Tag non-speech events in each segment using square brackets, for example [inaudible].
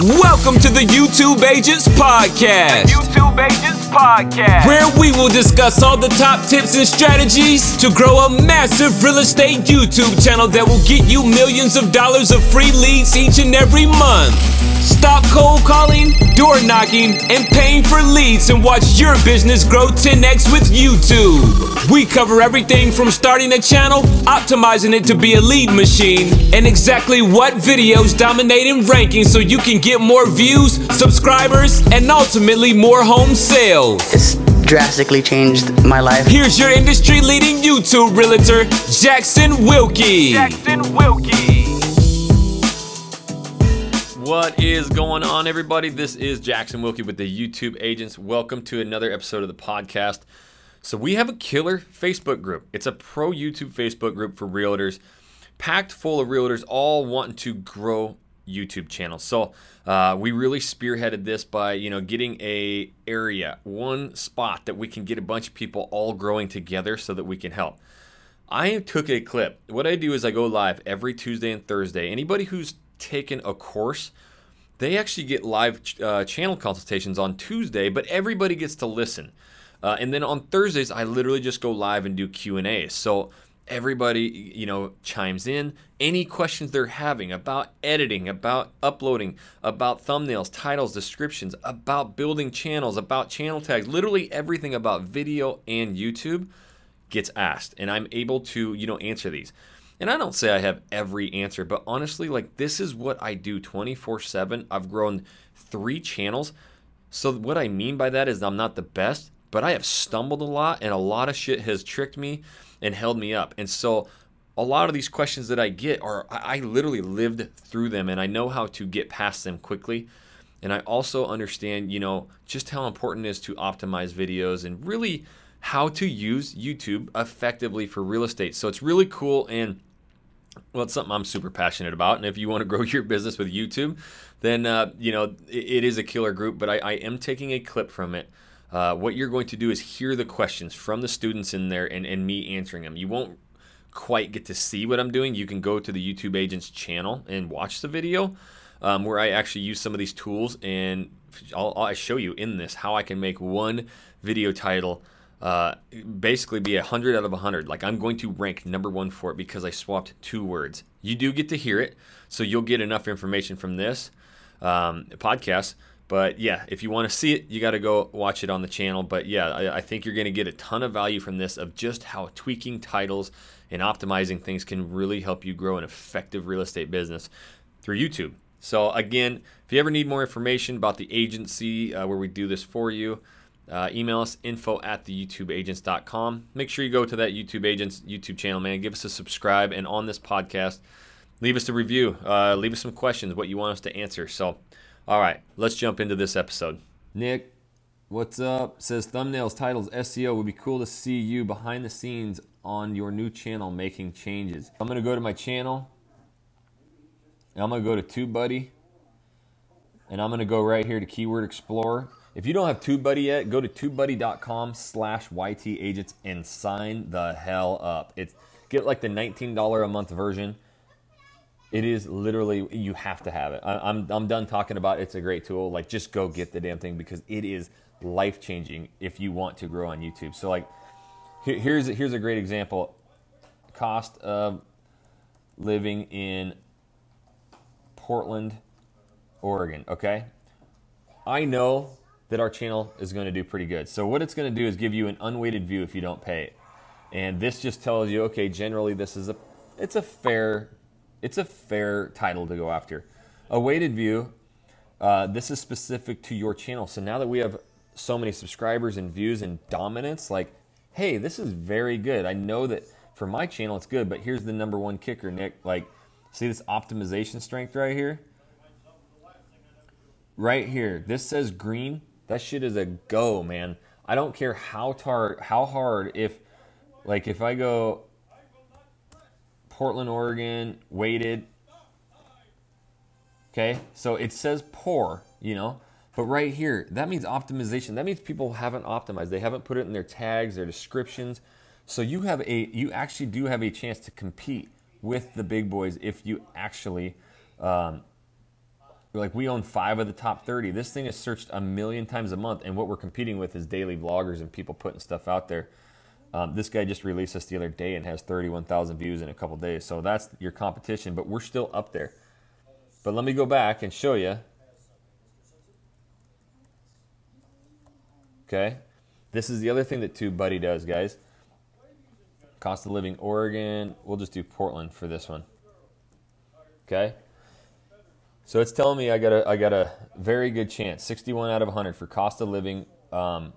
Welcome to the YouTube Agents Podcast. Podcast. Where we will discuss all the top tips and strategies to grow a massive real estate YouTube channel that will get you millions of dollars of free leads each and every month. Stop cold calling, door knocking, and paying for leads and watch your business grow 10x with YouTube. We cover everything from starting a channel, optimizing it to be a lead machine, and exactly what videos dominate in rankings so you can get more views, subscribers, and ultimately more home sales. It's drastically changed my life. Here's your industry leading YouTube realtor, Jackson Wilkie. Jackson Wilkie. What is going on, everybody? This is Jackson Wilkie with the YouTube Agents. Welcome to another episode of the podcast. So, we have a killer Facebook group. It's a pro YouTube Facebook group for realtors, packed full of realtors all wanting to grow YouTube channel. So, uh, we really spearheaded this by you know getting a area, one spot that we can get a bunch of people all growing together so that we can help. I took a clip. What I do is I go live every Tuesday and Thursday. Anybody who's taken a course, they actually get live uh, channel consultations on Tuesday, but everybody gets to listen. Uh, and then on Thursdays, I literally just go live and do Q and A's. So everybody, you know, chimes in. Any questions they're having about editing, about uploading, about thumbnails, titles, descriptions, about building channels, about channel tags, literally everything about video and YouTube gets asked, and I'm able to, you know, answer these. And I don't say I have every answer, but honestly, like this is what I do 24 7. I've grown three channels. So, what I mean by that is I'm not the best, but I have stumbled a lot, and a lot of shit has tricked me and held me up. And so, a lot of these questions that I get are I literally lived through them, and I know how to get past them quickly. And I also understand, you know, just how important it is to optimize videos and really how to use YouTube effectively for real estate. So, it's really cool and well, it's something I'm super passionate about. And if you want to [laughs] grow your business with YouTube, then uh, you know it, it is a killer group. But I, I am taking a clip from it. Uh, what you're going to do is hear the questions from the students in there and, and me answering them. You won't quite get to see what I'm doing. You can go to the YouTube Agents channel and watch the video um, where I actually use some of these tools and I'll, I'll show you in this how I can make one video title uh, basically be a 100 out of 100. Like I'm going to rank number one for it because I swapped two words. You do get to hear it, so you'll get enough information from this um, podcast. But yeah, if you want to see it, you got to go watch it on the channel. But yeah, I, I think you're going to get a ton of value from this of just how tweaking titles and optimizing things can really help you grow an effective real estate business through YouTube. So again, if you ever need more information about the agency uh, where we do this for you, uh, email us info at the youtubeagents.com. Make sure you go to that YouTube Agents YouTube channel, man. Give us a subscribe. And on this podcast, leave us a review. Uh, leave us some questions, what you want us to answer. So, all right, let's jump into this episode. Nick, what's up? Says thumbnails, titles, SEO. Would be cool to see you behind the scenes on your new channel making changes. I'm to go to my channel. I'm to go to TubeBuddy. And I'm to go right here to Keyword Explorer if you don't have TubeBuddy yet, go to tubebuddy.com slash YTagents and sign the hell up. It's get like the $19 a month version. It is literally you have to have it. I, am I'm done talking about it's a great tool. Like just go get the damn thing because it is life changing if you want to grow on YouTube. So like here's here's a great example. Cost of living in Portland, Oregon. Okay, I know that our channel is going to do pretty good. So what it's going to do is give you an unweighted view if you don't pay it. And this just tells you, okay, generally this is a it's a fair it's a fair title to go after. A weighted view, uh, this is specific to your channel. So now that we have so many subscribers and views and dominance, like, hey, this is very good. I know that for my channel it's good, but here's the number one kicker, Nick. Like, see this optimization strength right here? Right here. This says green that shit is a go, man. I don't care how tar how hard if like if I go Portland, Oregon, weighted. Okay? So it says poor, you know. But right here, that means optimization. That means people haven't optimized. They haven't put it in their tags, their descriptions. So you have a you actually do have a chance to compete with the big boys if you actually um, like we own five of the top 30. This thing is searched a million times a month, and what we're competing with is daily vloggers and people putting stuff out there. Um, this guy just released this the other day and has 31,000 views in a couple days. So that's your competition, but we're still up there. But let me go back and show you. Okay. This is the other thing that TubeBuddy does, guys. Cost of living Oregon. We'll just do Portland for this one. Okay. So it's telling me I got a I got a very good chance, 61 out of 100 for cost of living. Um,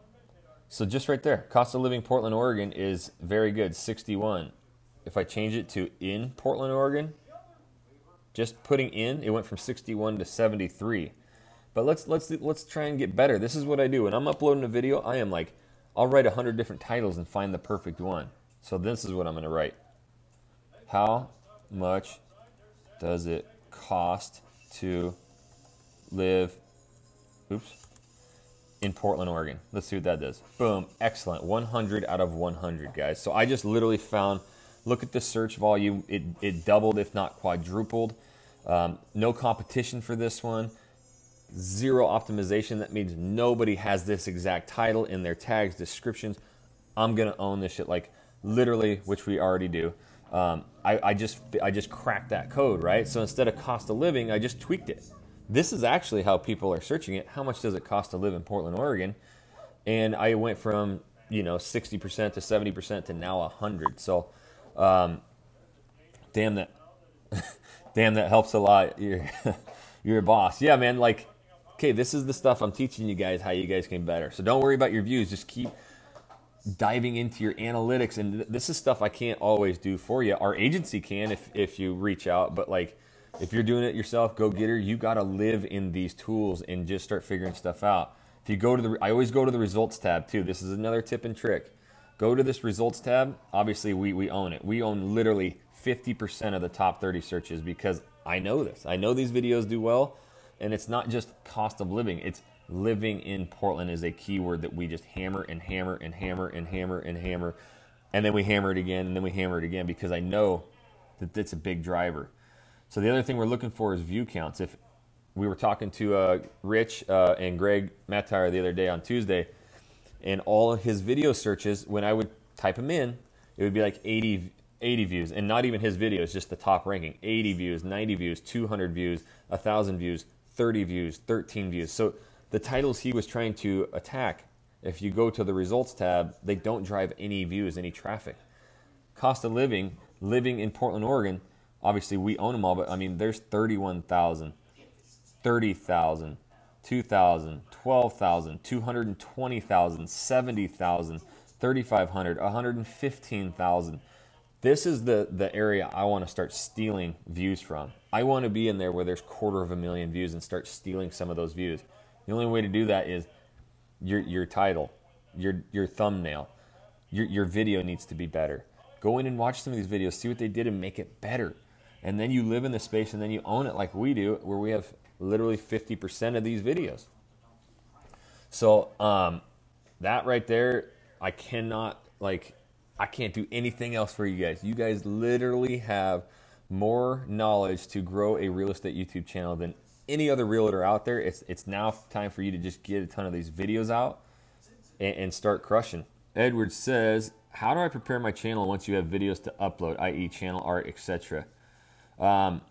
so just right there, cost of living Portland, Oregon is very good, 61. If I change it to in Portland, Oregon, just putting in, it went from 61 to 73. But let's let's let's try and get better. This is what I do when I'm uploading a video. I am like, I'll write hundred different titles and find the perfect one. So this is what I'm going to write. How much does it cost to live? Oops. In Portland, Oregon. Let's see what that does. Boom. Excellent. 100 out of 100, guys. So I just literally found. Look at the search volume. It it doubled, if not quadrupled. Um, no competition for this one zero optimization. That means nobody has this exact title in their tags, descriptions. I'm gonna own this shit, like literally, which we already do. Um, I, I just I just cracked that code, right? So instead of cost of living, I just tweaked it. This is actually how people are searching it. How much does it cost to live in Portland, Oregon? And I went from you know 60% to 70% to now 100. So, um, damn that, [laughs] damn that helps a lot. You're [laughs] you're a boss. Yeah, man. Like okay, this is the stuff I'm teaching you guys how you guys can better. So don't worry about your views. Just keep diving into your analytics. And th- this is stuff I can't always do for you. Our agency can if, if you reach out, but like if you're doing it yourself, go getter, you got to live in these tools and just start figuring stuff out. If you go to the, I always go to the results tab too. This is another tip and trick. Go to this results tab. Obviously, we, we own it. We own literally 50% of the top 30 searches because I know this. I know these videos do well and it's not just cost of living, it's living in Portland is a keyword that we just hammer and hammer and hammer and hammer and hammer. And then we hammer it again and then we hammer it again because I know that it's a big driver. So the other thing we're looking for is view counts. If we were talking to uh, Rich uh, and Greg Mattire the other day on Tuesday, and all of his video searches, when I would type them in, it would be like 80, 80 views, and not even his videos, just the top ranking 80 views, 90 views, 200 views, 1,000 views, 30 views, 13 views. So the titles he was trying to attack, if you go to the results tab, they don't drive any views, any traffic. Cost of living, living in Portland, Oregon, obviously we own them all, but I mean, there's 31,000, 30,000, 2,000, 12,000, 220,000, 70,000, 3,500, 115,000 this is the the area I want to start stealing views from. I want to be in there where there's quarter of a million views and start stealing some of those views. The only way to do that is your your title, your your thumbnail, your your video needs to be better. Go in and watch some of these videos, see what they did and make it better. And then you live in the space and then you own it like we do where we have literally 50% of these videos. So, um, that right there, I cannot like I can't do anything else for you guys. You guys literally have more knowledge to grow a real estate YouTube channel than any other realtor out there. It's it's now time for you to just get a ton of these videos out and, and start crushing. Edward says, "How do I prepare my channel once you have videos to upload, i.e., channel art, etc." Um,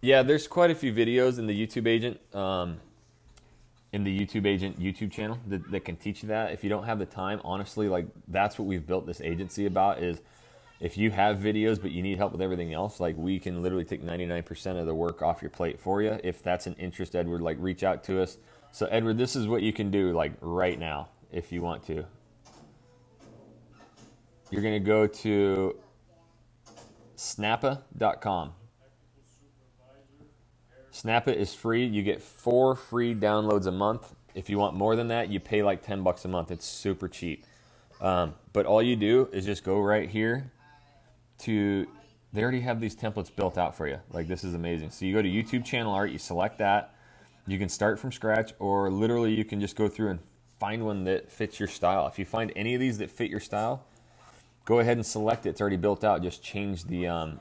yeah, there's quite a few videos in the YouTube agent. Um, in the YouTube agent YouTube channel that, that can teach you that. If you don't have the time, honestly, like that's what we've built this agency about is if you have videos but you need help with everything else, like we can literally take 99% of the work off your plate for you. If that's an interest, Edward, like reach out to us. So Edward, this is what you can do like right now if you want to. You're going to go to snappa.com. Snappa is free. You get four free downloads a month. If you want more than that, you pay like 10 bucks a month. It's super cheap. Um, but all you do is just go right here to, they already have these templates built out for you. Like this is amazing. So you go to YouTube channel art, you select that. You can start from scratch or literally you can just go through and find one that fits your style. If you find any of these that fit your style, go ahead and select it. It's already built out. Just change the, um,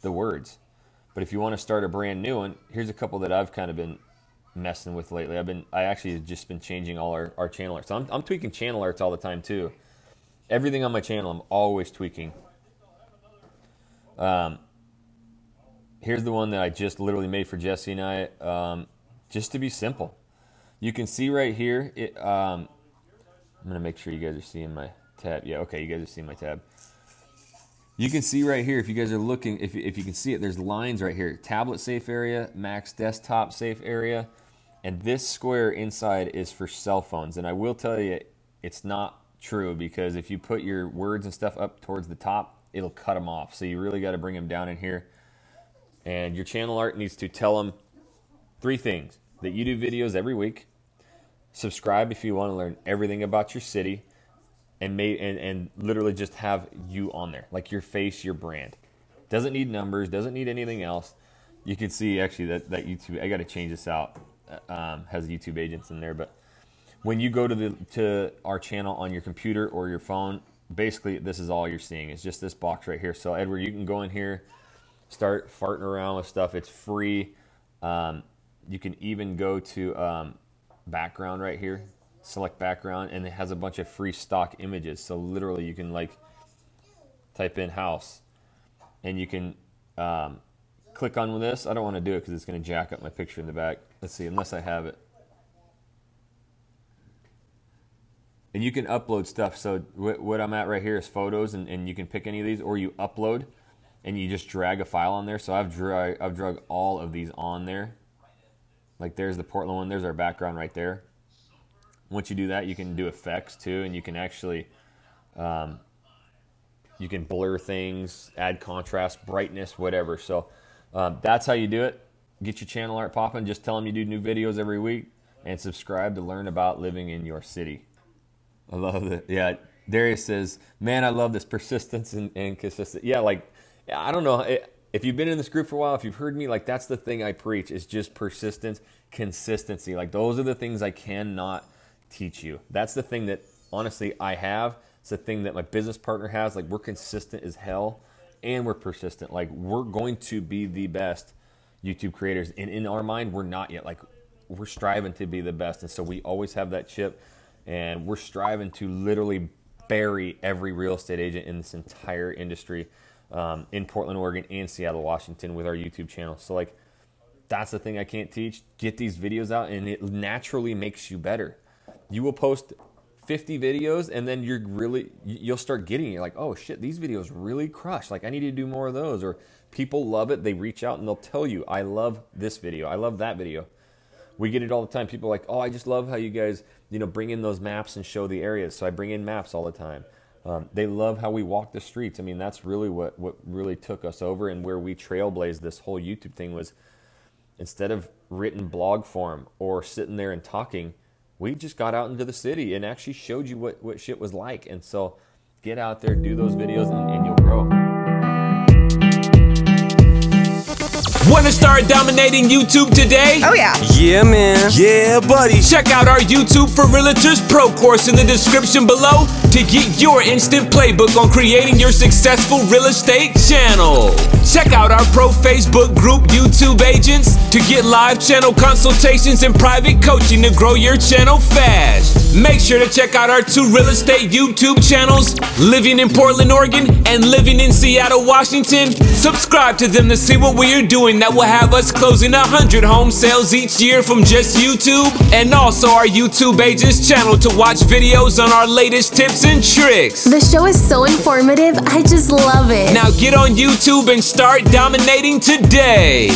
the words. But if you want to start a brand new one, here's a couple that I've kind of been messing with lately. I've been I actually have just been changing all our, our channel arts. I'm I'm tweaking channel arts all the time too. Everything on my channel I'm always tweaking. Um here's the one that I just literally made for Jesse and I, um, just to be simple. You can see right here, it, um, I'm gonna make sure you guys are seeing my tab. Yeah, okay, you guys are seeing my tab. You can see right here, if you guys are looking, if, if you can see it, there's lines right here. Tablet safe area, max desktop safe area, and this square inside is for cell phones. And I will tell you, it's not true because if you put your words and stuff up towards the top, it'll cut them off. So you really got to bring them down in here. And your channel art needs to tell them three things that you do videos every week, subscribe if you want to learn everything about your city, and, may, and, and literally just have you on there, like your face, your brand. Doesn't need numbers, doesn't need anything else. You can see actually that, that YouTube, I got to change this out, um, has YouTube agents in there, but when you go to the to our channel on your computer or your phone, basically this is all you're seeing. It's just this box right here. So Edward, you can go in here, start farting around with stuff. It's free. Um, you can even go to um, background right here, select background, and it has a bunch of free stock images. So literally, you can like type in house, and you can um, click on this. I don't want to do it because it's going to jack up my picture in the back. Let's see, unless I have it. And you can upload stuff. So what I'm at right here is photos, and, and you can pick any of these, or you upload and you just drag a file on there. So I've drug I've drug all of these on there. Like there's the Portland one. There's our background right there. Once you do that, you can do effects too, and you can actually um, you can blur things, add contrast, brightness, whatever. So um, that's how you do it. Get your channel art popping. Just tell them you do new videos every week, and subscribe to learn about living in your city. I love it. Yeah, Darius says, "Man, I love this persistence and, and consistency." Yeah, like I don't know if you've been in this group for a while. If you've heard me, like that's the thing I preach is just persistence, consistency. Like those are the things I cannot teach you. That's the thing that honestly I have. It's the thing that my business partner has. Like we're consistent as hell, and we're persistent. Like we're going to be the best YouTube creators, and in our mind, we're not yet. Like we're striving to be the best, and so we always have that chip, and we're striving to literally bury every real estate agent in this entire industry um, in Portland, Oregon, and Seattle, Washington with our YouTube channel. So, like, that's the thing I can't teach. Get these videos out, and it naturally makes you better. You will post 50 videos, and then you're really, you'll start getting it like, oh shit, these videos really crush. Like, I need to do more of those. Or people love it. They reach out and they'll tell you, I love this video. I love that video. We get it all the time. People are like, oh, I just love how you guys, you know, bring in those maps and show the areas. So I bring in maps all the time. Um, they love how we walk the streets. I mean, that's really what, what really took us over and where we trailblazed this whole YouTube thing was instead of written blog form or sitting there and talking, we just got out into the city and actually showed you what, what shit was like. And so get out there, do those videos, and, and you'll grow. Want to start dominating YouTube today? Oh, yeah. Yeah, man. Yeah, buddy. Check out our YouTube for Realtors Pro course in the description below to get your instant playbook on creating your successful real estate channel. Check out our pro Facebook group, YouTube Agents, to get live channel consultations and private coaching to grow your channel fast. Make sure to check out our two real estate YouTube channels, Living in Portland, Oregon, and Living in Seattle, Washington. Subscribe to them to see what we are doing that will have us closing 100 home sales each year from just YouTube, and also our YouTube Agents channel to watch videos on our latest tips and tricks. The show is so informative, I just love it. Now get on YouTube and start dominating today.